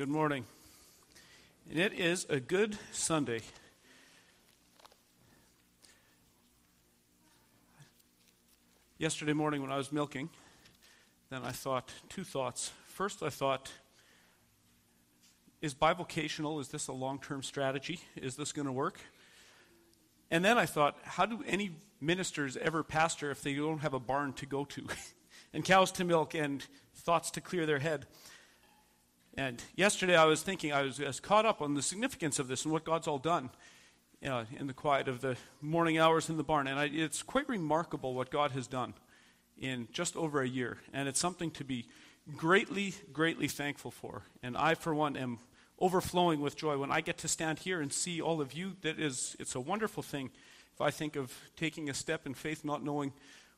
Good morning. And it is a good Sunday. Yesterday morning when I was milking, then I thought two thoughts. First, I thought, is bivocational, is this a long term strategy? Is this going to work? And then I thought, how do any ministers ever pastor if they don't have a barn to go to, and cows to milk, and thoughts to clear their head? And yesterday I was thinking, I was, I was caught up on the significance of this and what God's all done uh, in the quiet of the morning hours in the barn. And I, it's quite remarkable what God has done in just over a year. And it's something to be greatly, greatly thankful for. And I, for one, am overflowing with joy when I get to stand here and see all of you. That is, it's a wonderful thing. If I think of taking a step in faith, not knowing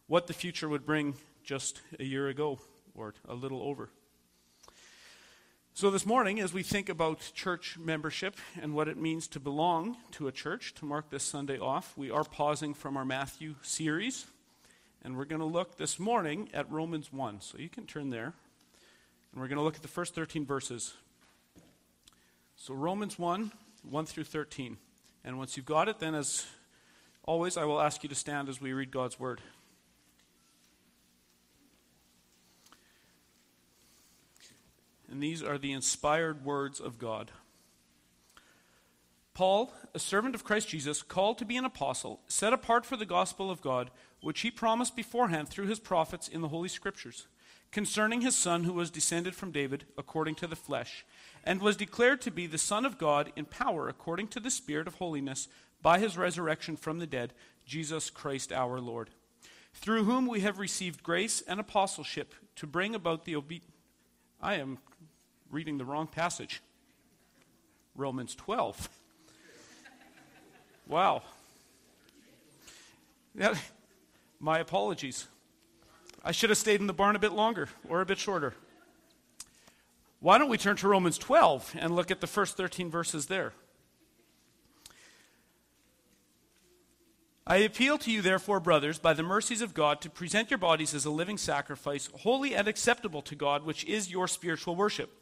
what the future would bring just a year ago or a little over. So, this morning, as we think about church membership and what it means to belong to a church, to mark this Sunday off, we are pausing from our Matthew series. And we're going to look this morning at Romans 1. So, you can turn there. And we're going to look at the first 13 verses. So, Romans 1, 1 through 13. And once you've got it, then, as always, I will ask you to stand as we read God's word. And these are the inspired words of God. Paul, a servant of Christ Jesus, called to be an apostle, set apart for the gospel of God, which he promised beforehand through his prophets in the Holy Scriptures, concerning his Son who was descended from David according to the flesh, and was declared to be the Son of God in power according to the Spirit of holiness by his resurrection from the dead, Jesus Christ our Lord, through whom we have received grace and apostleship to bring about the obedience. I am reading the wrong passage. Romans 12. wow. Yeah, my apologies. I should have stayed in the barn a bit longer or a bit shorter. Why don't we turn to Romans 12 and look at the first 13 verses there? I appeal to you, therefore, brothers, by the mercies of God, to present your bodies as a living sacrifice, holy and acceptable to God, which is your spiritual worship.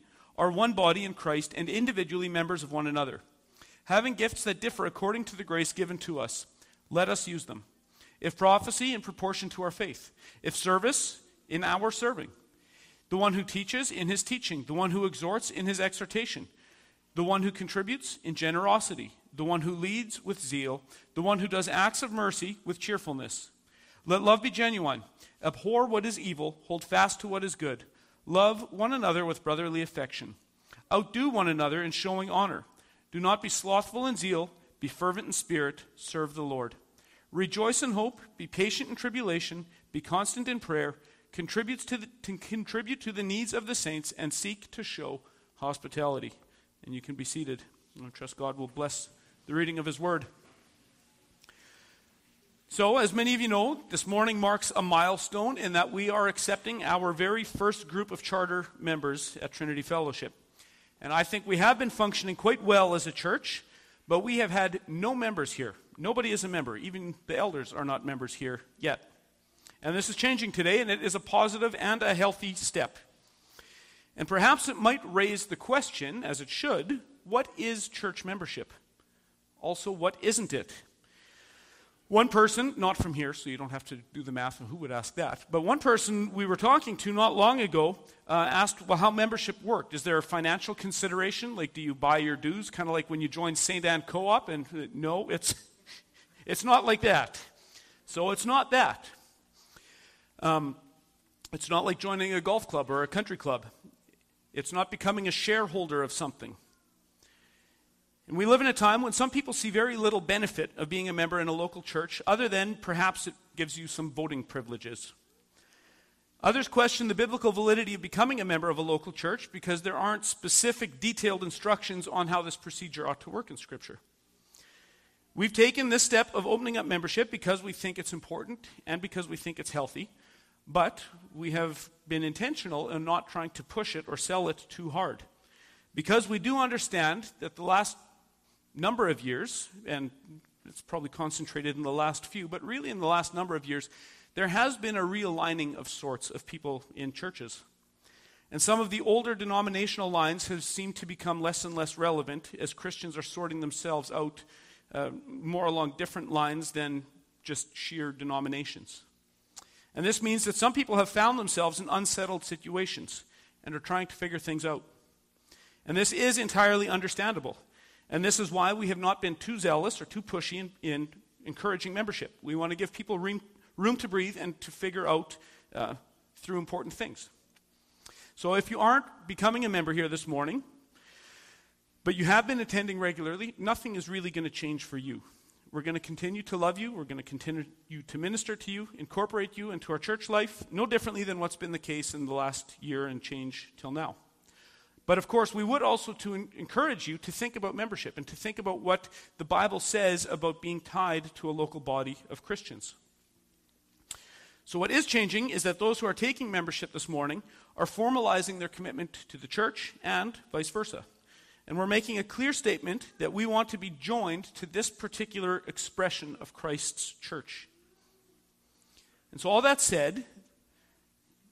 are one body in Christ and individually members of one another. Having gifts that differ according to the grace given to us, let us use them. If prophecy, in proportion to our faith. If service, in our serving. The one who teaches, in his teaching. The one who exhorts, in his exhortation. The one who contributes, in generosity. The one who leads, with zeal. The one who does acts of mercy, with cheerfulness. Let love be genuine. Abhor what is evil. Hold fast to what is good. Love one another with brotherly affection. Outdo one another in showing honor. Do not be slothful in zeal, be fervent in spirit, serve the Lord. Rejoice in hope, be patient in tribulation, be constant in prayer, contribute to, the, to contribute to the needs of the saints, and seek to show hospitality. And you can be seated. I trust God will bless the reading of His Word. So, as many of you know, this morning marks a milestone in that we are accepting our very first group of charter members at Trinity Fellowship. And I think we have been functioning quite well as a church, but we have had no members here. Nobody is a member. Even the elders are not members here yet. And this is changing today, and it is a positive and a healthy step. And perhaps it might raise the question, as it should what is church membership? Also, what isn't it? One person, not from here, so you don't have to do the math who would ask that, but one person we were talking to not long ago uh, asked, well, how membership worked. Is there a financial consideration? Like, do you buy your dues? Kind of like when you join St. Anne Co op? And uh, no, it's, it's not like that. So it's not that. Um, it's not like joining a golf club or a country club. It's not becoming a shareholder of something. And we live in a time when some people see very little benefit of being a member in a local church, other than perhaps it gives you some voting privileges. Others question the biblical validity of becoming a member of a local church because there aren't specific, detailed instructions on how this procedure ought to work in Scripture. We've taken this step of opening up membership because we think it's important and because we think it's healthy, but we have been intentional in not trying to push it or sell it too hard. Because we do understand that the last number of years, and it's probably concentrated in the last few, but really in the last number of years, there has been a realigning of sorts of people in churches. And some of the older denominational lines have seemed to become less and less relevant as Christians are sorting themselves out uh, more along different lines than just sheer denominations. And this means that some people have found themselves in unsettled situations and are trying to figure things out. And this is entirely understandable. And this is why we have not been too zealous or too pushy in, in encouraging membership. We want to give people room, room to breathe and to figure out uh, through important things. So if you aren't becoming a member here this morning, but you have been attending regularly, nothing is really going to change for you. We're going to continue to love you. We're going to continue to minister to you, incorporate you into our church life, no differently than what's been the case in the last year and change till now. But of course, we would also to encourage you to think about membership and to think about what the Bible says about being tied to a local body of Christians. So, what is changing is that those who are taking membership this morning are formalizing their commitment to the church and vice versa. And we're making a clear statement that we want to be joined to this particular expression of Christ's church. And so, all that said,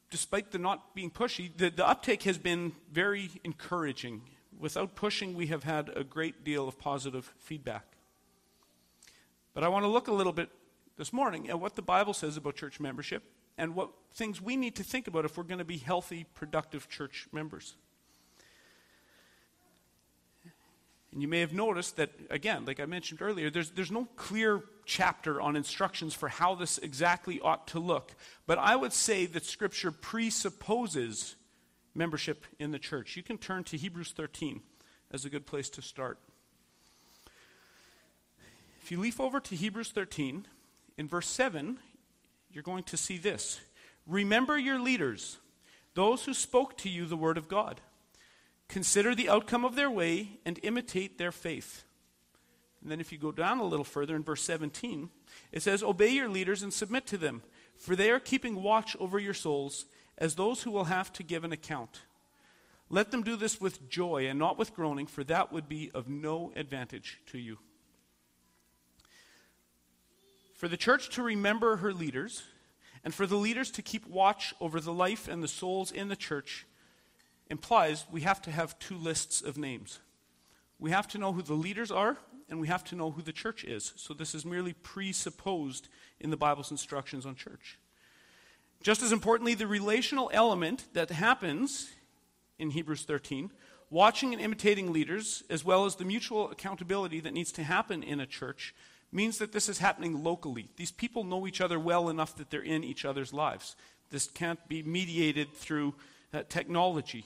despite the not being pushy, the, the uptake has been very encouraging. Without pushing, we have had a great deal of positive feedback. But I want to look a little bit this morning at what the Bible says about church membership and what things we need to think about if we're going to be healthy, productive church members. And you may have noticed that, again, like I mentioned earlier, there's, there's no clear chapter on instructions for how this exactly ought to look. But I would say that Scripture presupposes membership in the church. You can turn to Hebrews 13 as a good place to start. If you leaf over to Hebrews 13, in verse 7, you're going to see this Remember your leaders, those who spoke to you the word of God. Consider the outcome of their way and imitate their faith. And then, if you go down a little further in verse 17, it says, Obey your leaders and submit to them, for they are keeping watch over your souls as those who will have to give an account. Let them do this with joy and not with groaning, for that would be of no advantage to you. For the church to remember her leaders, and for the leaders to keep watch over the life and the souls in the church, implies we have to have two lists of names. We have to know who the leaders are, and we have to know who the church is. So this is merely presupposed in the Bible's instructions on church. Just as importantly, the relational element that happens in Hebrews 13, watching and imitating leaders, as well as the mutual accountability that needs to happen in a church, means that this is happening locally. These people know each other well enough that they're in each other's lives. This can't be mediated through uh, technology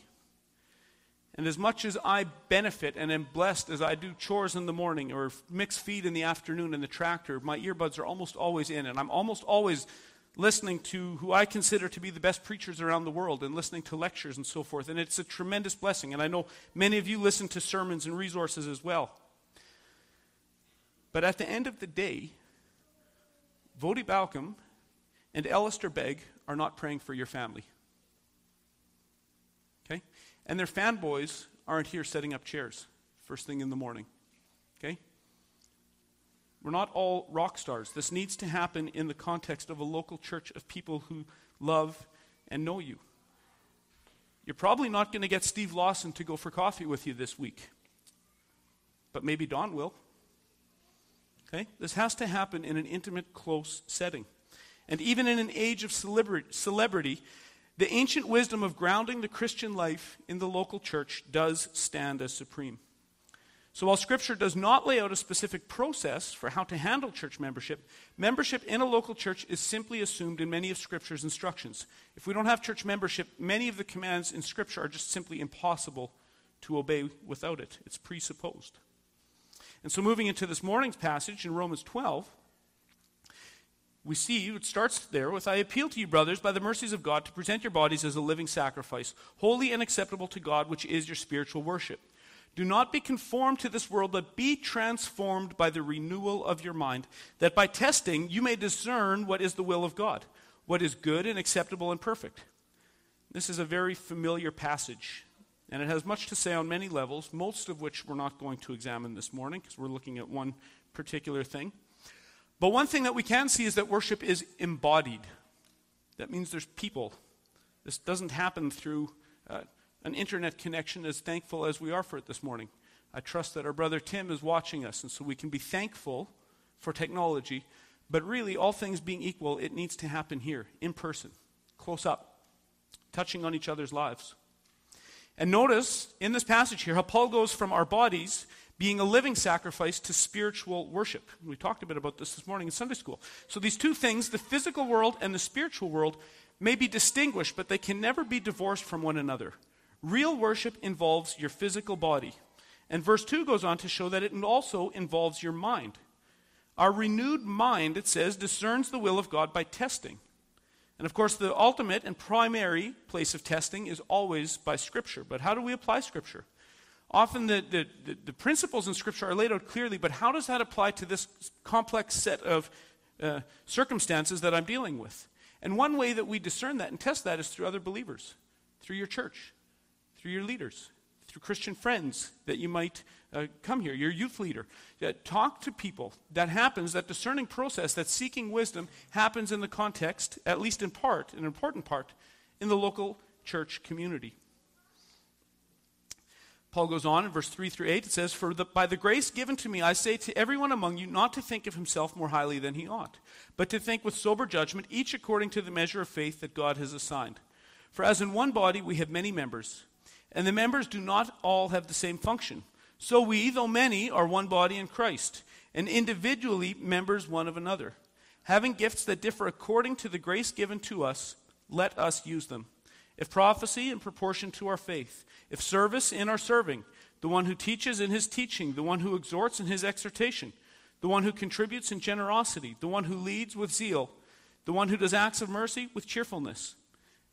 and as much as I benefit and am blessed as I do chores in the morning or mix feed in the afternoon in the tractor, my earbuds are almost always in, and I'm almost always listening to who I consider to be the best preachers around the world and listening to lectures and so forth. And it's a tremendous blessing. And I know many of you listen to sermons and resources as well. But at the end of the day, Voddie Baucham and Alistair Begg are not praying for your family. And their fanboys aren't here setting up chairs first thing in the morning. Okay? We're not all rock stars. This needs to happen in the context of a local church of people who love and know you. You're probably not going to get Steve Lawson to go for coffee with you this week, but maybe Don will. Okay? This has to happen in an intimate, close setting. And even in an age of celebrity, the ancient wisdom of grounding the Christian life in the local church does stand as supreme. So, while Scripture does not lay out a specific process for how to handle church membership, membership in a local church is simply assumed in many of Scripture's instructions. If we don't have church membership, many of the commands in Scripture are just simply impossible to obey without it. It's presupposed. And so, moving into this morning's passage in Romans 12, we see it starts there with I appeal to you, brothers, by the mercies of God, to present your bodies as a living sacrifice, holy and acceptable to God, which is your spiritual worship. Do not be conformed to this world, but be transformed by the renewal of your mind, that by testing you may discern what is the will of God, what is good and acceptable and perfect. This is a very familiar passage, and it has much to say on many levels, most of which we're not going to examine this morning because we're looking at one particular thing. But one thing that we can see is that worship is embodied. That means there's people. This doesn't happen through uh, an internet connection, as thankful as we are for it this morning. I trust that our brother Tim is watching us, and so we can be thankful for technology. But really, all things being equal, it needs to happen here, in person, close up, touching on each other's lives. And notice in this passage here how Paul goes from our bodies being a living sacrifice to spiritual worship. We talked a bit about this this morning in Sunday school. So these two things, the physical world and the spiritual world, may be distinguished, but they can never be divorced from one another. Real worship involves your physical body. And verse 2 goes on to show that it also involves your mind. Our renewed mind, it says, discerns the will of God by testing. And of course, the ultimate and primary place of testing is always by Scripture. But how do we apply Scripture? Often the, the, the, principles in Scripture are laid out clearly, but how does that apply to this complex set of uh, circumstances that I'm dealing with? And one way that we discern that and test that is through other believers, through your church, through your leaders, through Christian friends that you might uh, come here, your youth leader. Uh, talk to people. That happens, that discerning process, that seeking wisdom happens in the context, at least in part, an important part, in the local church community. Paul goes on in verse 3 through 8. It says, For the, by the grace given to me, I say to everyone among you not to think of himself more highly than he ought, but to think with sober judgment, each according to the measure of faith that God has assigned. For as in one body we have many members, and the members do not all have the same function. So we, though many, are one body in Christ, and individually members one of another. Having gifts that differ according to the grace given to us, let us use them. If prophecy, in proportion to our faith if service, in our serving. The one who teaches in his teaching. The one who exhorts in his exhortation. The one who contributes in generosity. The one who leads with zeal. The one who does acts of mercy with cheerfulness.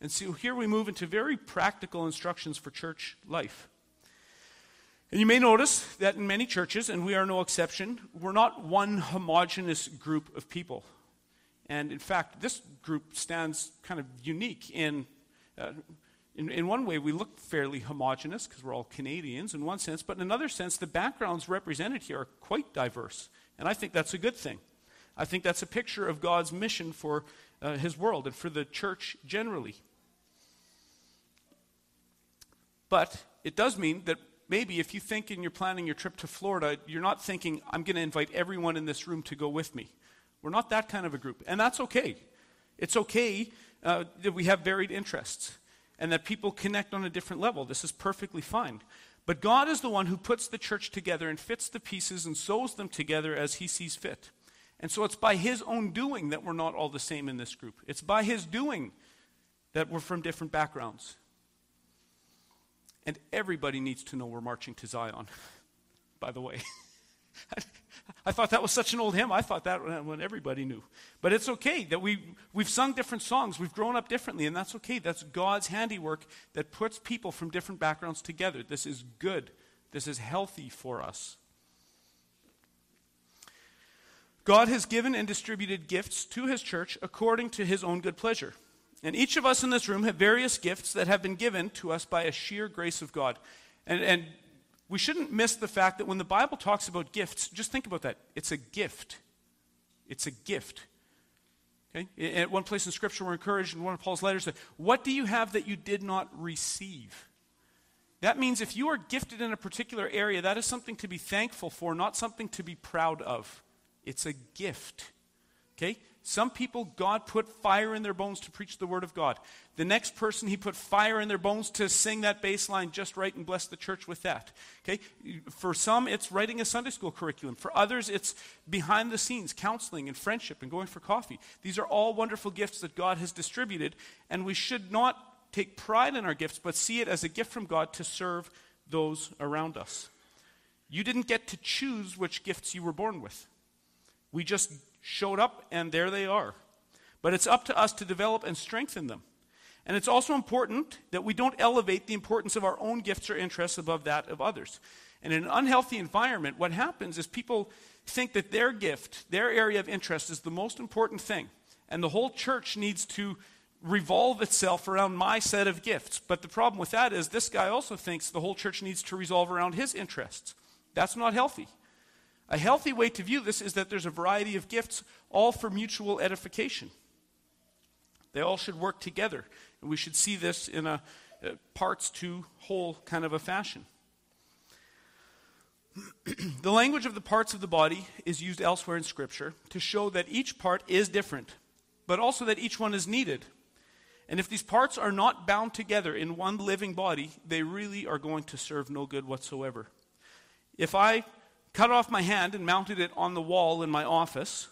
And so here we move into very practical instructions for church life. And you may notice that in many churches, and we are no exception, we're not one homogenous group of people. And in fact, this group stands kind of unique in uh, in, in one way, we look fairly homogenous because we're all Canadians in one sense, but in another sense, the backgrounds represented here are quite diverse. And I think that's a good thing. I think that's a picture of God's mission for uh, his world and for the church generally. But it does mean that maybe if you think and you're planning your trip to Florida, you're not thinking, I'm going to invite everyone in this room to go with me. We're not that kind of a group. And that's okay. It's okay uh, that we have varied interests and that people connect on a different level. This is perfectly fine. But God is the one who puts the church together and fits the pieces and sews them together as he sees fit. And so it's by his own doing that we're not all the same in this group. It's by his doing that we're from different backgrounds. And everybody needs to know we're marching to Zion, by the way. I thought that was such an old hymn. I thought that when everybody knew. But it's okay that we, we've sung different songs. We've grown up differently, and that's okay. That's God's handiwork that puts people from different backgrounds together. This is good. This is healthy for us. God has given and distributed gifts to his church according to his own good pleasure. And each of us in this room have various gifts that have been given to us by a sheer grace of God. And, and we shouldn't miss the fact that when the Bible talks about gifts, just think about that. It's a gift. It's a gift. Okay? At one place in Scripture, we're encouraged in one of Paul's letters that, What do you have that you did not receive? That means if you are gifted in a particular area, that is something to be thankful for, not something to be proud of. It's a gift. Okay? Some people, God put fire in their bones to preach the word of God. The next person, he put fire in their bones to sing that bass line just right and bless the church with that. Okay? For some, it's writing a Sunday school curriculum. For others, it's behind the scenes, counseling and friendship and going for coffee. These are all wonderful gifts that God has distributed, and we should not take pride in our gifts, but see it as a gift from God to serve those around us. You didn't get to choose which gifts you were born with. We just showed up, and there they are. But it's up to us to develop and strengthen them. And it's also important that we don't elevate the importance of our own gifts or interests above that of others. And in an unhealthy environment, what happens is people think that their gift, their area of interest, is the most important thing. And the whole church needs to revolve itself around my set of gifts. But the problem with that is this guy also thinks the whole church needs to resolve around his interests. That's not healthy. A healthy way to view this is that there's a variety of gifts, all for mutual edification. They all should work together. And we should see this in a, a parts to whole kind of a fashion. the language of the parts of the body is used elsewhere in Scripture to show that each part is different, but also that each one is needed. And if these parts are not bound together in one living body, they really are going to serve no good whatsoever. If I cut off my hand and mounted it on the wall in my office,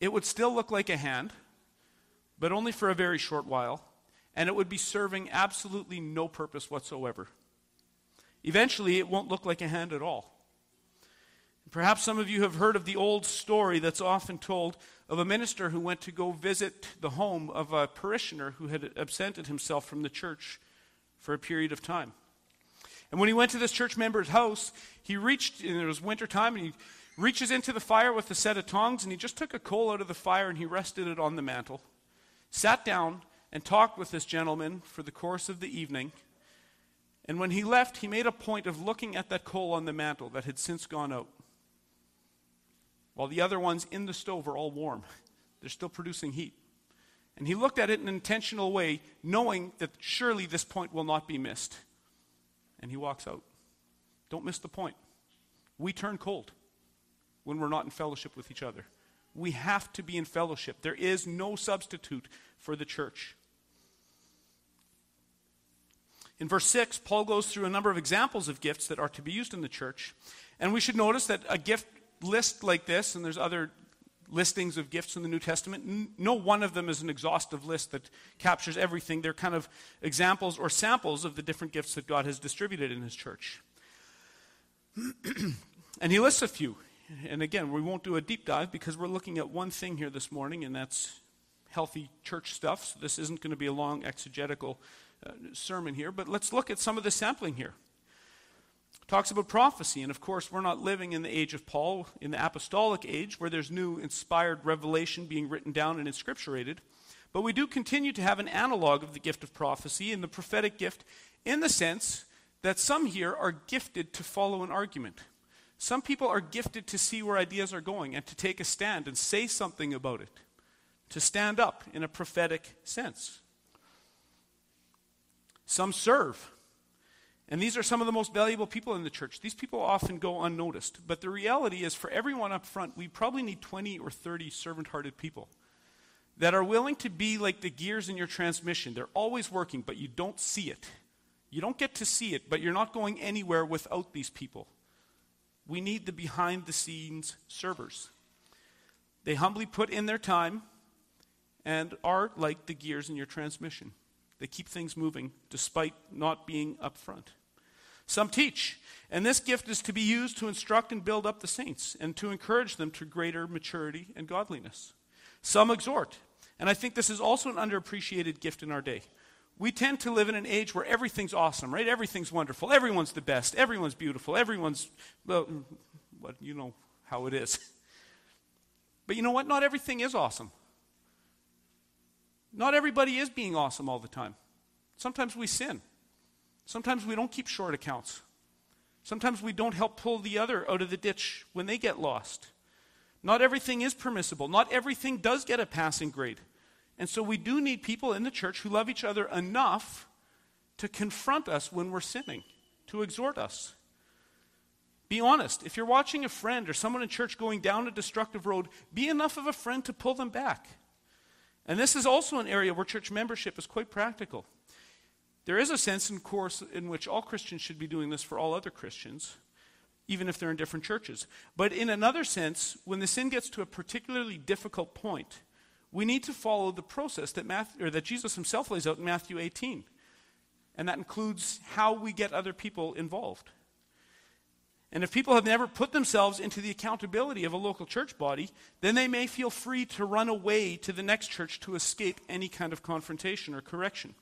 it would still look like a hand, but only for a very short while, and it would be serving absolutely no purpose whatsoever. Eventually, it won't look like a hand at all. Perhaps some of you have heard of the old story that's often told of a minister who went to go visit the home of a parishioner who had absented himself from the church for a period of time. And when he went to this church member's house, he reached, and it was winter time, and he reaches into the fire with a set of tongs, and he just took a coal out of the fire and he rested it on the mantle, sat down, and talked with this gentleman for the course of the evening. And when he left, he made a point of looking at that coal on the mantle that had since gone out while the other ones in the stove are all warm. They're still producing heat. And he looked at it in an intentional way, knowing that surely this point will not be missed. And he walks out. Don't miss the point. We turn cold when we're not in fellowship with each other. We have to be in fellowship. There is no substitute for the church. In verse 6, Paul goes through a number of examples of gifts that are to be used in the church. And we should notice that a gift list like this, and there's other listings of gifts in the New Testament, no one of them is an exhaustive list that captures everything. They're kind of examples or samples of the different gifts that God has distributed in His church. and He lists a few. And again, we won't do a deep dive because we're looking at one thing here this morning, and that's healthy church stuff. So this isn't going to be a long exegetical uh, sermon here, but let's look at some of the sampling here talks about prophecy. And of course, we're not living in the age of Paul, in the apostolic age, where there's new inspired revelation being written down and inscripturated. But we do continue to have an analog of the gift of prophecy and the prophetic gift in the sense that some here are gifted to follow an argument. Some people are gifted to see where ideas are going and to take a stand and say something about it, to stand up in a prophetic sense. Some serve. And these are some of the most valuable people in the church. These people often go unnoticed. But the reality is, for everyone up front, we probably need 20 or 30 servant hearted people that are willing to be like the gears in your transmission. They're always working, but you don't see it. You don't get to see it, but you're not going anywhere without these people. We need the behind the scenes servers. They humbly put in their time and are like the gears in your transmission. They keep things moving despite not being up front. Some teach, and this gift is to be used to instruct and build up the saints and to encourage them to greater maturity and godliness. Some exhort, and I think this is also an underappreciated gift in our day. We tend to live in an age where everything's awesome, right? Everything's wonderful. Everyone's the best. Everyone's beautiful. Everyone's, well, you know how it is. But you know what? Not everything is awesome. Not everybody is being awesome all the time. Sometimes we sin. Sometimes we don't keep short accounts. Sometimes we don't help pull the other out of the ditch when they get lost. Not everything is permissible. Not everything does get a passing grade. And so we do need people in the church who love each other enough to confront us when we're sinning, to exhort us. Be honest. If you're watching a friend or someone in church going down a destructive road, be enough of a friend to pull them back. And this is also an area where church membership is quite practical. There is a sense, in course, in which all Christians should be doing this for all other Christians, even if they're in different churches. But in another sense, when the sin gets to a particularly difficult point, we need to follow the process that, Matthew, or that Jesus himself lays out in Matthew 18. And that includes how we get other people involved. And if people have never put themselves into the accountability of a local church body, then they may feel free to run away to the next church to escape any kind of confrontation or correction.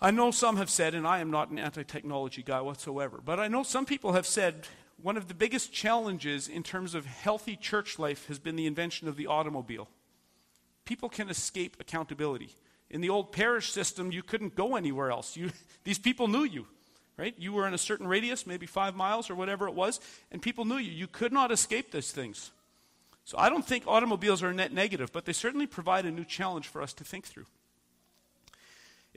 I know some have said, and I am not an anti technology guy whatsoever, but I know some people have said one of the biggest challenges in terms of healthy church life has been the invention of the automobile. People can escape accountability. In the old parish system, you couldn't go anywhere else. You, these people knew you right? You were in a certain radius, maybe five miles or whatever it was, and people knew you. You could not escape those things. So I don't think automobiles are net negative, but they certainly provide a new challenge for us to think through.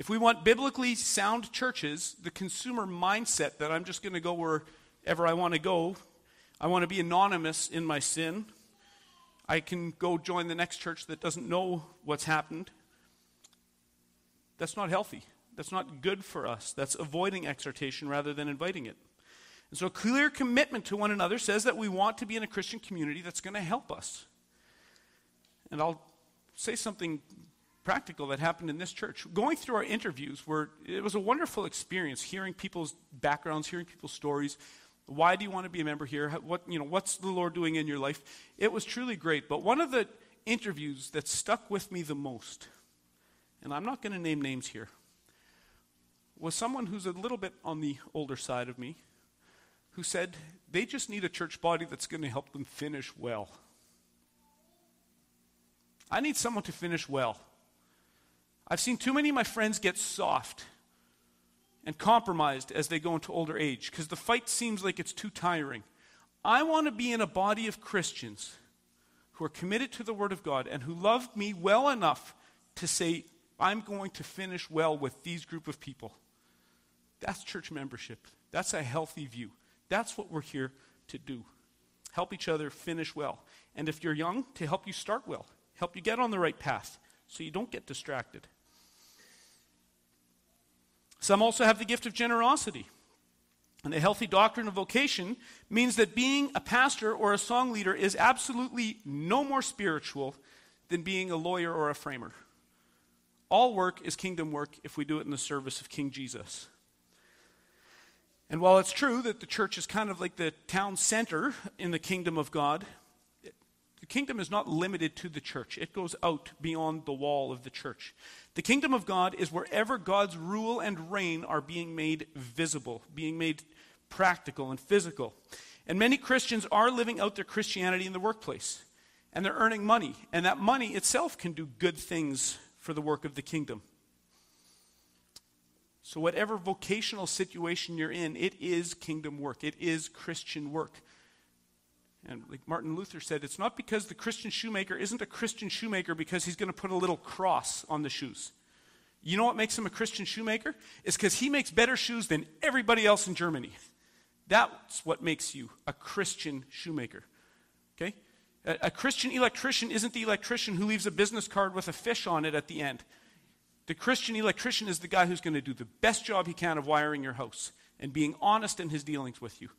If we want biblically sound churches, the consumer mindset that I'm just going to go wherever I want to go, I want to be anonymous in my sin, I can go join the next church that doesn't know what's happened. That's not healthy. That's not good for us. That's avoiding exhortation rather than inviting it. And so, a clear commitment to one another says that we want to be in a Christian community that's going to help us. And I'll say something practical that happened in this church. Going through our interviews, it was a wonderful experience hearing people's backgrounds, hearing people's stories. Why do you want to be a member here? What, you know, what's the Lord doing in your life? It was truly great. But one of the interviews that stuck with me the most, and I'm not going to name names here, was someone who's a little bit on the older side of me who said they just need a church body that's going to help them finish well. I need someone to finish well. I've seen too many of my friends get soft and compromised as they go into older age because the fight seems like it's too tiring. I want to be in a body of Christians who are committed to the Word of God and who love me well enough to say, I'm going to finish well with these group of people. That's church membership. That's a healthy view. That's what we're here to do. Help each other finish well. And if you're young, to help you start well, help you get on the right path so you don't get distracted. Some also have the gift of generosity. And the healthy doctrine of vocation means that being a pastor or a song leader is absolutely no more spiritual than being a lawyer or a framer. All work is kingdom work if we do it in the service of King Jesus. And while it's true that the church is kind of like the town center in the kingdom of God, kingdom is not limited to the church. It goes out beyond the wall of the church. The kingdom of God is wherever God's rule and reign are being made visible, being made practical and physical. And many Christians are living out their Christianity in the workplace. And they're earning money. And that money itself can do good things for the work of the kingdom. So, whatever vocational situation you're in, it is kingdom work, it is Christian work. And like Martin Luther said, it's not because the Christian shoemaker isn't a Christian shoemaker because he's going to put a little cross on the shoes. You know what makes him a Christian shoemaker? It's because he makes better shoes than everybody else in Germany. That's what makes you a Christian shoemaker. Okay? A, a Christian electrician isn't the electrician who leaves a business card with a fish on it at the end. The Christian electrician is the guy who's going to do the best job he can of wiring your house and being honest in his dealings with you.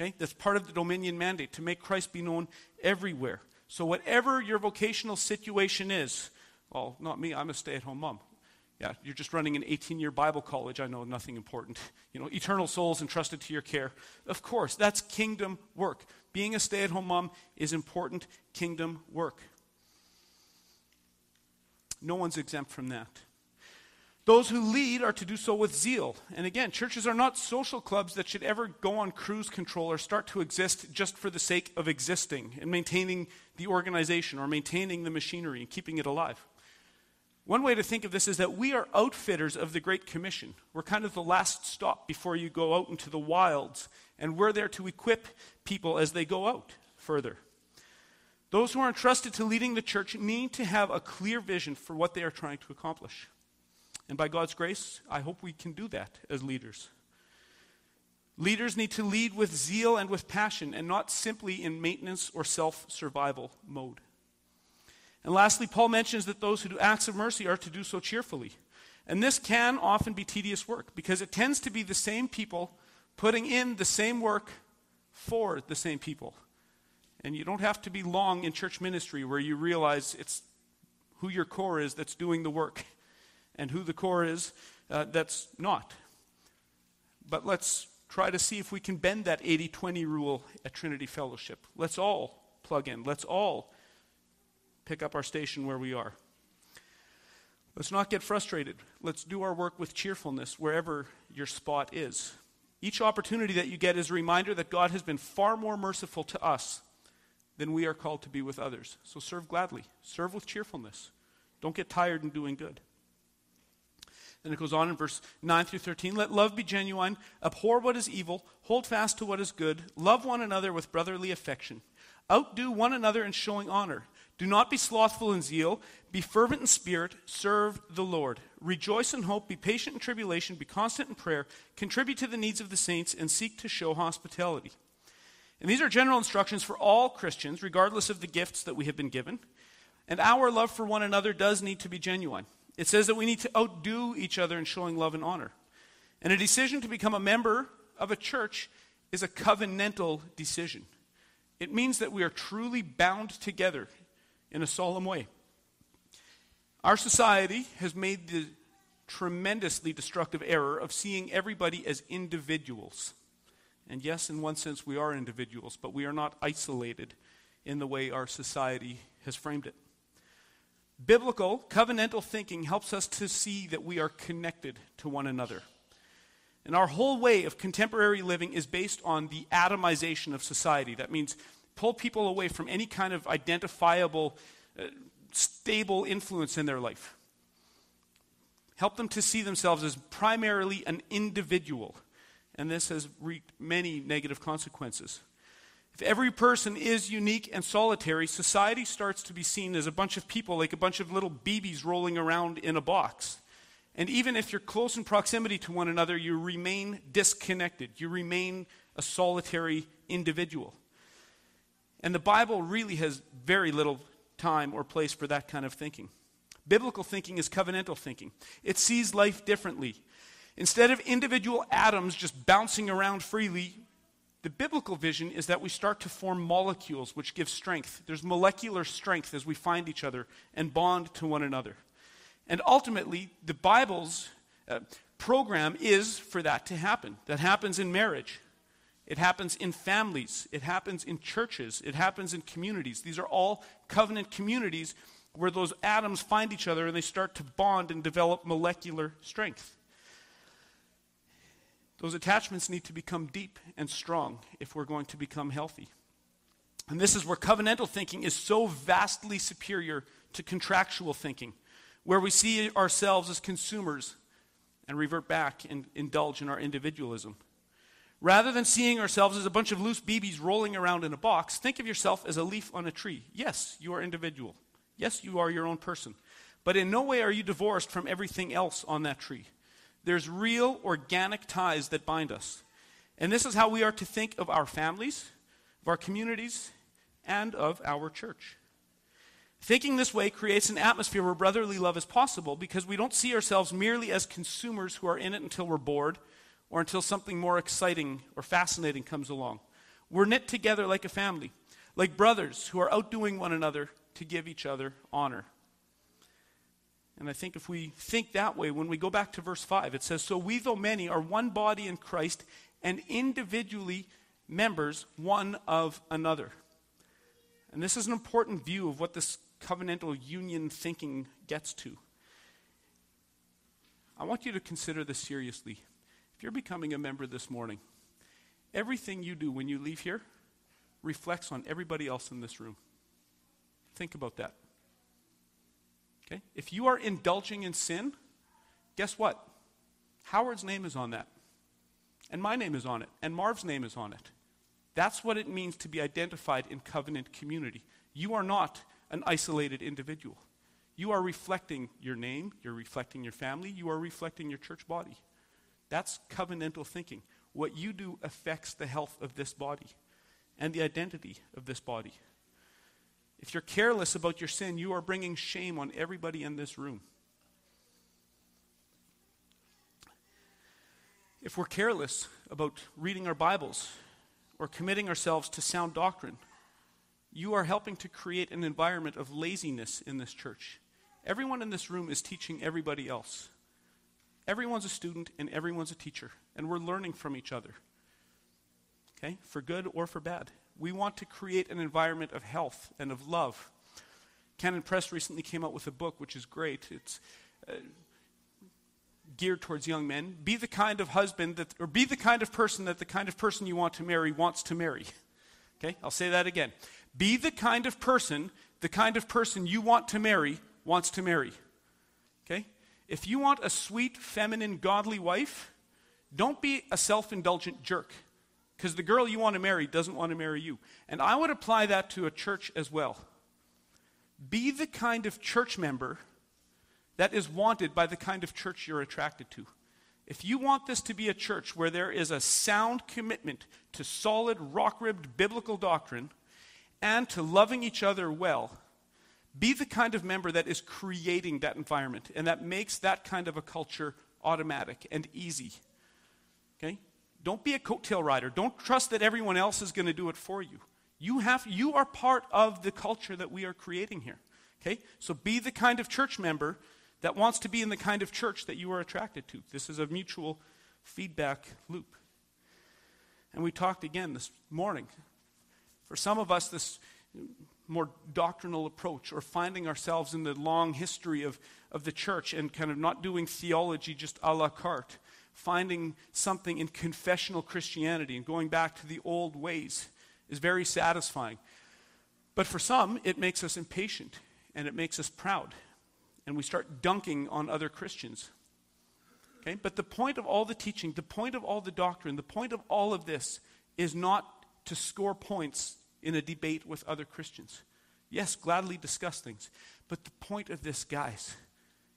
Okay? That's part of the dominion mandate to make Christ be known everywhere. So, whatever your vocational situation is, well, not me, I'm a stay at home mom. Yeah, you're just running an 18 year Bible college. I know nothing important. You know, eternal souls entrusted to your care. Of course, that's kingdom work. Being a stay at home mom is important kingdom work. No one's exempt from that. Those who lead are to do so with zeal. And again, churches are not social clubs that should ever go on cruise control or start to exist just for the sake of existing and maintaining the organization or maintaining the machinery and keeping it alive. One way to think of this is that we are outfitters of the Great Commission. We're kind of the last stop before you go out into the wilds, and we're there to equip people as they go out further. Those who are entrusted to leading the church need to have a clear vision for what they are trying to accomplish. And by God's grace, I hope we can do that as leaders. Leaders need to lead with zeal and with passion, and not simply in maintenance or self survival mode. And lastly, Paul mentions that those who do acts of mercy are to do so cheerfully. And this can often be tedious work because it tends to be the same people putting in the same work for the same people. And you don't have to be long in church ministry where you realize it's who your core is that's doing the work and who the core is uh, that's not. But let's try to see if we can bend that 80 20 rule at Trinity Fellowship. Let's all plug in. Let's all pick up our station where we are. Let's not get frustrated. Let's do our work with cheerfulness wherever your spot is. Each opportunity that you get is a reminder that God has been far more merciful to us than we are called to be with others. So serve gladly, serve with cheerfulness. Don't get tired in doing good. Then it goes on in verse 9 through 13. Let love be genuine, abhor what is evil, hold fast to what is good, love one another with brotherly affection. Outdo one another in showing honor. Do not be slothful in zeal, be fervent in spirit, serve the Lord. Rejoice in hope, be patient in tribulation, be constant in prayer, contribute to the needs of the saints, and seek to show hospitality. And these are general instructions for all Christians, regardless of the gifts that we have been given. And our love for one another does need to be genuine. It says that we need to outdo each other in showing love and honor. And a decision to become a member of a church is a covenantal decision. It means that we are truly bound together in a solemn way. Our society has made the tremendously destructive error of seeing everybody as individuals. And yes, in one sense, we are individuals, but we are not isolated in the way our society has framed it. Biblical, covenantal thinking helps us to see that we are connected to one another. And our whole way of contemporary living is based on the atomization of society. That means pull people away from any kind of identifiable, uh, stable influence in their life. Help them to see themselves as primarily an individual. And this has wreaked many negative consequences. If every person is unique and solitary, society starts to be seen as a bunch of people, like a bunch of little BBs rolling around in a box. And even if you're close in proximity to one another, you remain disconnected. You remain a solitary individual. And the Bible really has very little time or place for that kind of thinking. Biblical thinking is covenantal thinking, it sees life differently. Instead of individual atoms just bouncing around freely, the biblical vision is that we start to form molecules which give strength. There's molecular strength as we find each other and bond to one another. And ultimately, the Bible's uh, program is for that to happen. That happens in marriage. It happens in families. It happens in churches. It happens in communities. These are all covenant communities where those atoms find each other and they start to bond and develop molecular strength. Those attachments need to become deep and strong if we're going to become healthy. And this is where covenantal thinking is so vastly superior to contractual thinking, where we see ourselves as consumers and revert back and indulge in our individualism. Rather than seeing ourselves as a bunch of loose BBs rolling around in a box, think of yourself as a leaf on a tree. Yes, you are individual. Yes, you are your own person. But in no way are you divorced from everything else on that tree. There's real organic ties that bind us. And this is how we are to think of our families, of our communities, and of our church. Thinking this way creates an atmosphere where brotherly love is possible because we don't see ourselves merely as consumers who are in it until we're bored or until something more exciting or fascinating comes along. We're knit together like a family, like brothers who are outdoing one another to give each other honor. And I think if we think that way, when we go back to verse 5, it says, So we, though many, are one body in Christ and individually members one of another. And this is an important view of what this covenantal union thinking gets to. I want you to consider this seriously. If you're becoming a member this morning, everything you do when you leave here reflects on everybody else in this room. Think about that. Okay? If you are indulging in sin, guess what? Howard's name is on that. And my name is on it. And Marv's name is on it. That's what it means to be identified in covenant community. You are not an isolated individual. You are reflecting your name, you're reflecting your family, you are reflecting your church body. That's covenantal thinking. What you do affects the health of this body and the identity of this body. If you're careless about your sin, you are bringing shame on everybody in this room. If we're careless about reading our Bibles or committing ourselves to sound doctrine, you are helping to create an environment of laziness in this church. Everyone in this room is teaching everybody else. Everyone's a student and everyone's a teacher, and we're learning from each other. okay, for good or for bad. We want to create an environment of health and of love. Canon Press recently came out with a book which is great. It's uh, geared towards young men. Be the kind of husband that, or be the kind of person that the kind of person you want to marry wants to marry. Okay, I'll say that again. Be the kind of person the kind of person you want to marry wants to marry. Okay? If you want a sweet, feminine, godly wife, don't be a self indulgent jerk because the girl you want to marry doesn't want to marry you. And I would apply that to a church as well. Be the kind of church member that is wanted by the kind of church you're attracted to. If you want this to be a church where there is a sound commitment to solid, rock ribbed biblical doctrine and to loving each other well, be the kind of member that is creating that environment and that makes that kind of a culture automatic and easy. Don't be a coattail rider. Don't trust that everyone else is going to do it for you. You, have, you are part of the culture that we are creating here. Okay? So be the kind of church member that wants to be in the kind of church that you are attracted to. This is a mutual feedback loop. And we talked again this morning. For some of us, this more doctrinal approach or finding ourselves in the long history of, of the church and kind of not doing theology just a la carte finding something in confessional Christianity and going back to the old ways is very satisfying. But for some, it makes us impatient and it makes us proud. And we start dunking on other Christians. Okay? But the point of all the teaching, the point of all the doctrine, the point of all of this is not to score points in a debate with other Christians. Yes, gladly discuss things. But the point of this, guys,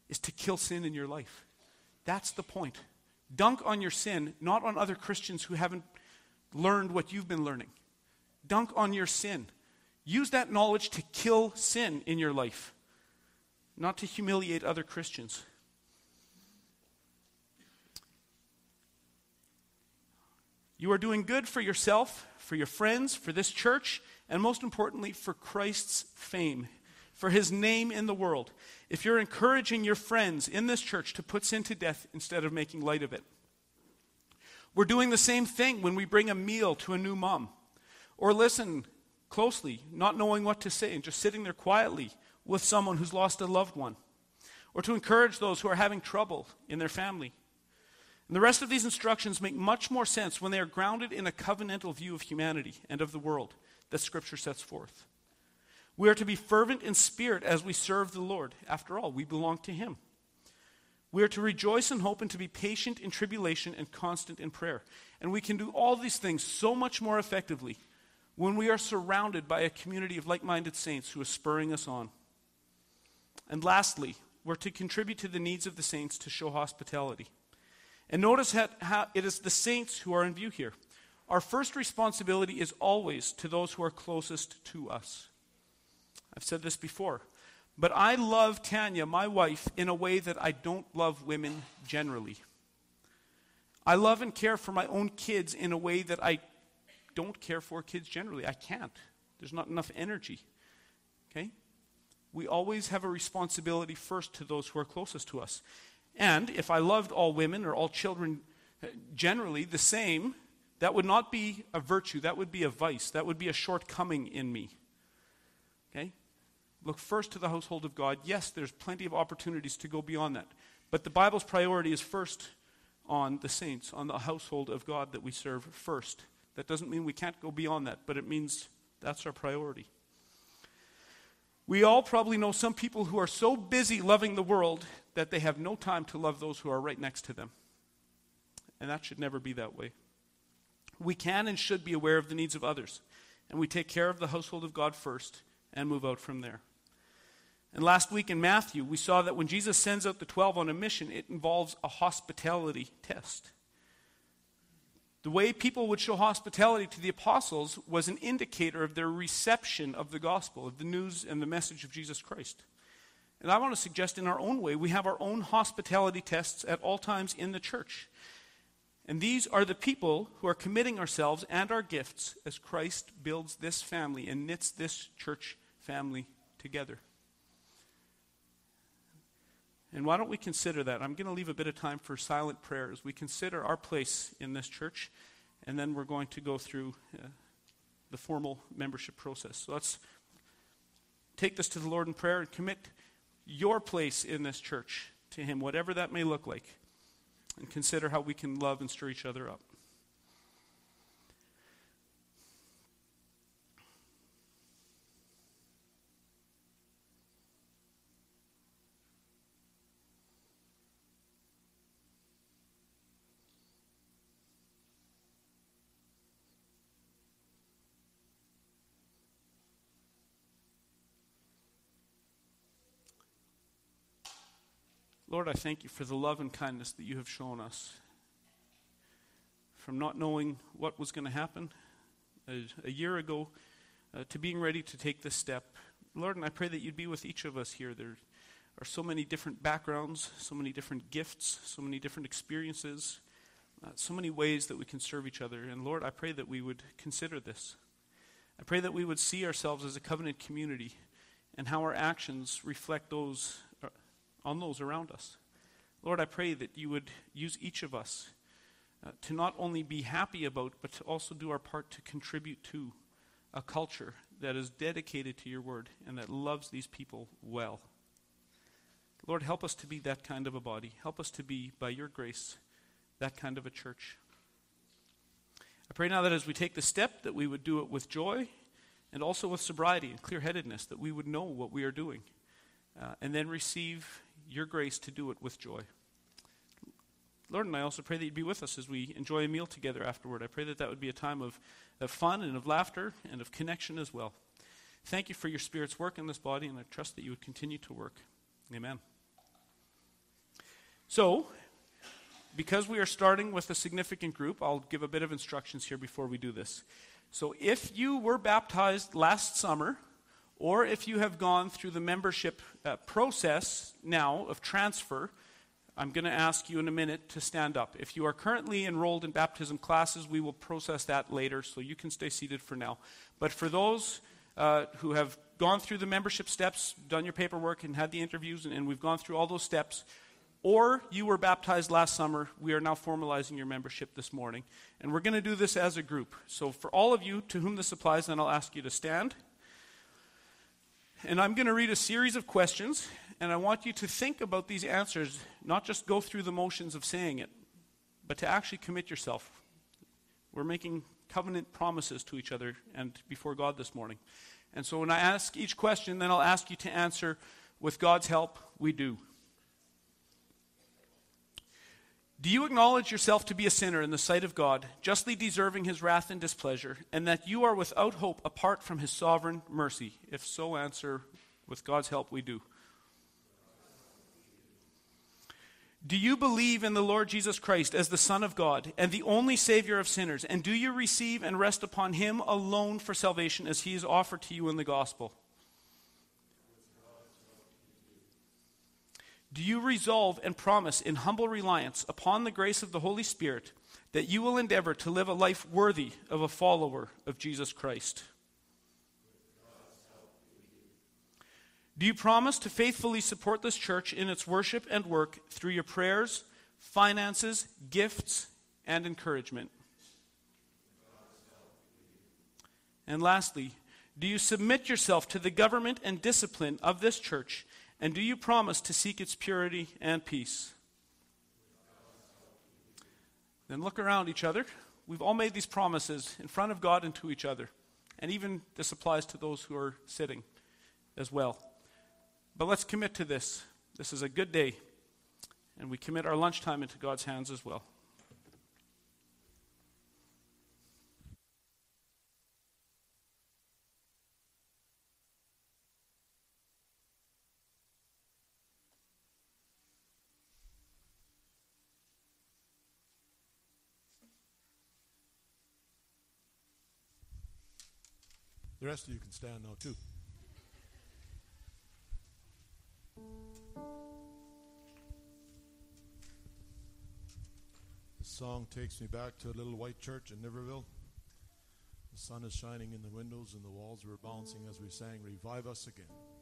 is to kill sin in your life. That's the point. Dunk on your sin, not on other Christians who haven't learned what you've been learning. Dunk on your sin. Use that knowledge to kill sin in your life, not to humiliate other Christians. You are doing good for yourself, for your friends, for this church, and most importantly, for Christ's fame for his name in the world, if you're encouraging your friends in this church to put sin to death instead of making light of it. We're doing the same thing when we bring a meal to a new mom, or listen closely, not knowing what to say, and just sitting there quietly with someone who's lost a loved one, or to encourage those who are having trouble in their family. And the rest of these instructions make much more sense when they are grounded in a covenantal view of humanity and of the world that Scripture sets forth. We are to be fervent in spirit as we serve the Lord. After all, we belong to Him. We are to rejoice in hope and to be patient in tribulation and constant in prayer. And we can do all these things so much more effectively when we are surrounded by a community of like minded saints who are spurring us on. And lastly, we're to contribute to the needs of the saints to show hospitality. And notice how, how it is the saints who are in view here. Our first responsibility is always to those who are closest to us. I've said this before. But I love Tanya, my wife, in a way that I don't love women generally. I love and care for my own kids in a way that I don't care for kids generally. I can't. There's not enough energy. Okay? We always have a responsibility first to those who are closest to us. And if I loved all women or all children uh, generally the same, that would not be a virtue. That would be a vice. That would be a shortcoming in me. Look first to the household of God. Yes, there's plenty of opportunities to go beyond that. But the Bible's priority is first on the saints, on the household of God that we serve first. That doesn't mean we can't go beyond that, but it means that's our priority. We all probably know some people who are so busy loving the world that they have no time to love those who are right next to them. And that should never be that way. We can and should be aware of the needs of others, and we take care of the household of God first and move out from there. And last week in Matthew, we saw that when Jesus sends out the 12 on a mission, it involves a hospitality test. The way people would show hospitality to the apostles was an indicator of their reception of the gospel, of the news and the message of Jesus Christ. And I want to suggest in our own way, we have our own hospitality tests at all times in the church. And these are the people who are committing ourselves and our gifts as Christ builds this family and knits this church family together. And why don't we consider that? I'm going to leave a bit of time for silent prayer as we consider our place in this church and then we're going to go through uh, the formal membership process. So let's take this to the Lord in prayer and commit your place in this church to Him, whatever that may look like, and consider how we can love and stir each other up. Lord, I thank you for the love and kindness that you have shown us. From not knowing what was going to happen a, a, year ago uh, to being ready to take this step. Lord, and I pray that you'd be with each of us here. There are so many different backgrounds, so many different gifts, so many different experiences, uh, so many ways that we can serve each other. And Lord, I pray that we would consider this. I pray that we would see ourselves as a covenant community and how our actions reflect those on those around us. Lord, I pray that you would use each of us uh, to not only be happy about, but to also do our part to contribute to a culture that is dedicated to your word and that loves these people well. Lord, help us to be that kind of a body. Help us to be, by your grace, that kind of a church. I pray now that as we take the step, that we would do it with joy and also with sobriety and clear headedness, that we would know what we are doing, uh, and then receive your grace to do it with joy. Lord, and I also pray that you'd be with us as we enjoy a meal together afterward. I pray that that would be a time of, of fun and of laughter and of connection as well. Thank you for your Spirit's work in this body, and I trust that you would continue to work. Amen. So, because we are starting with a significant group, I'll give a bit of instructions here before we do this. So, if you were baptized last summer, or if you have gone through the membership uh, process now of transfer, I'm going to ask you in a minute to stand up. If you are currently enrolled in baptism classes, we will process that later, so you can stay seated for now. But for those uh, who have gone through the membership steps, done your paperwork, and had the interviews, and, and we've gone through all those steps, or you were baptized last summer, we are now formalizing your membership this morning. And we're going to do this as a group. So for all of you to whom this applies, then I'll ask you to stand. And I'm going to read a series of questions, and I want you to think about these answers, not just go through the motions of saying it, but to actually commit yourself. We're making covenant promises to each other and before God this morning. And so when I ask each question, then I'll ask you to answer with God's help, we do. Do you acknowledge yourself to be a sinner in the sight of God, justly deserving his wrath and displeasure, and that you are without hope apart from his sovereign mercy? If so, answer, with God's help, we do. Do you believe in the Lord Jesus Christ as the Son of God and the only Savior of sinners? And do you receive and rest upon him alone for salvation as he is offered to you in the gospel? Do you resolve and promise in humble reliance upon the grace of the Holy Spirit that you will endeavor to live a life worthy of a follower of Jesus Christ? Do you promise to faithfully support this church in its worship and work through your prayers, finances, gifts, and encouragement? And lastly, do you submit yourself to the government and discipline of this church and do you promise to seek its purity and peace? Then look around each other. We've all made these promises in front of God and to each other. And even this applies to those who are sitting as well. But let's commit to this. This is a good day. And we commit our lunchtime into God's hands as well. The rest of you can stand now, too. The song takes me back to a little white church in Niverville. The sun is shining in the windows and the walls were bouncing as we sang, Revive Us Again.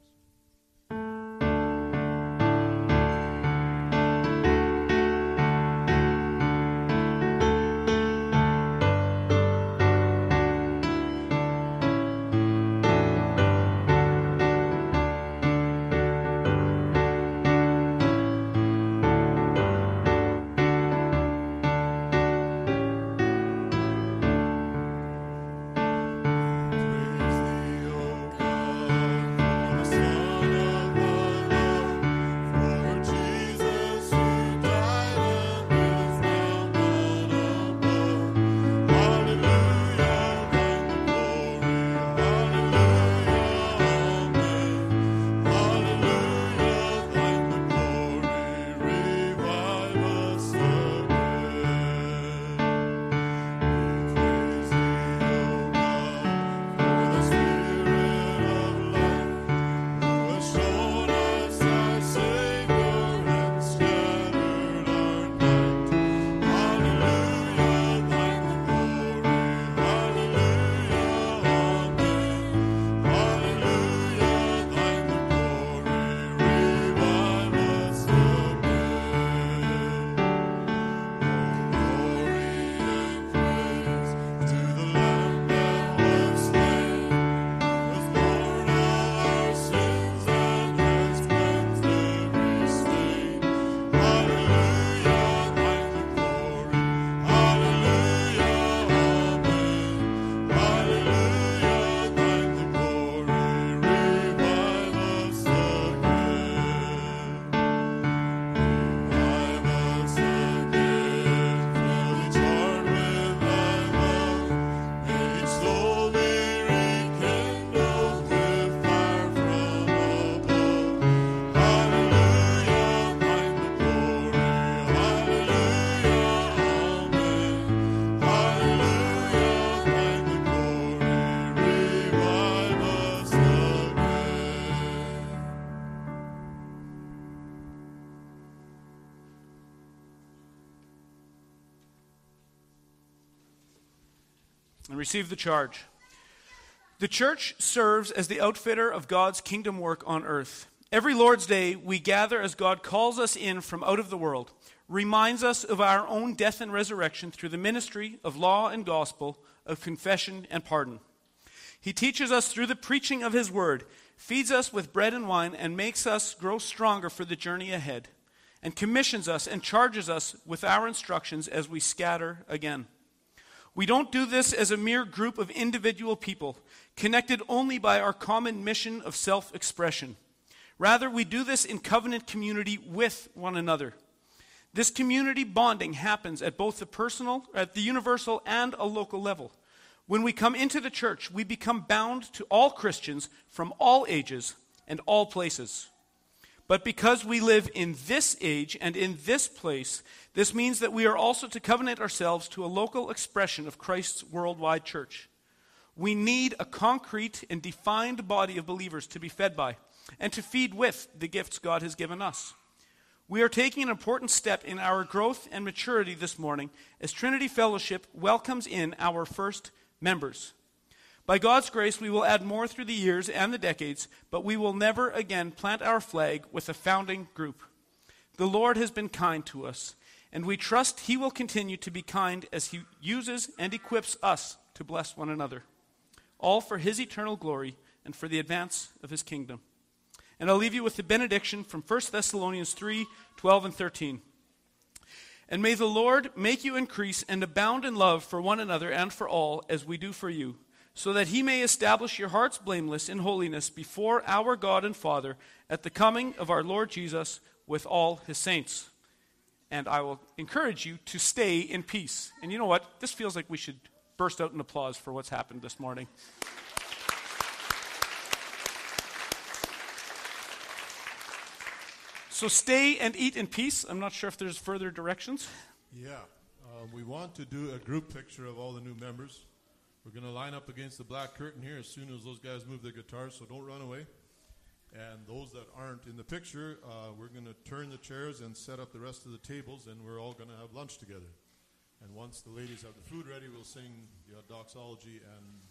Receive the charge. The church serves as the outfitter of God's kingdom work on earth. Every Lord's Day, we gather as God calls us in from out of the world, reminds us of our own death and resurrection through the ministry of law and gospel, of confession and pardon. He teaches us through the preaching of His word, feeds us with bread and wine, and makes us grow stronger for the journey ahead, and commissions us and charges us with our instructions as we scatter again. We don't do this as a mere group of individual people, connected only by our common mission of self expression. Rather, we do this in covenant community with one another. This community bonding happens at both the personal, at the universal, and a local level. When we come into the church, we become bound to all Christians from all ages and all places. But because we live in this age and in this place, this means that we are also to covenant ourselves to a local expression of Christ's worldwide church. We need a concrete and defined body of believers to be fed by and to feed with the gifts God has given us. We are taking an important step in our growth and maturity this morning as Trinity Fellowship welcomes in our first members. By God's grace, we will add more through the years and the decades, but we will never again plant our flag with a founding group. The Lord has been kind to us, and we trust He will continue to be kind as He uses and equips us to bless one another, all for His eternal glory and for the advance of His kingdom. And I'll leave you with the benediction from 1 Thessalonians 3 12 and 13. And may the Lord make you increase and abound in love for one another and for all, as we do for you, so that he may establish your hearts blameless in holiness before our God and Father at the coming of our Lord Jesus with all his saints. And I will encourage you to stay in peace. And you know what? This feels like we should burst out in applause for what's happened this morning. So stay and eat in peace. I'm not sure if there's further directions. Yeah. Uh, we want to do a group picture of all the new members. We're going to line up against the black curtain here as soon as those guys move their guitars, so don't run away. And those that aren't in the picture, uh, we're going to turn the chairs and set up the rest of the tables, and we're all going to have lunch together. And once the ladies have the food ready, we'll sing the doxology and.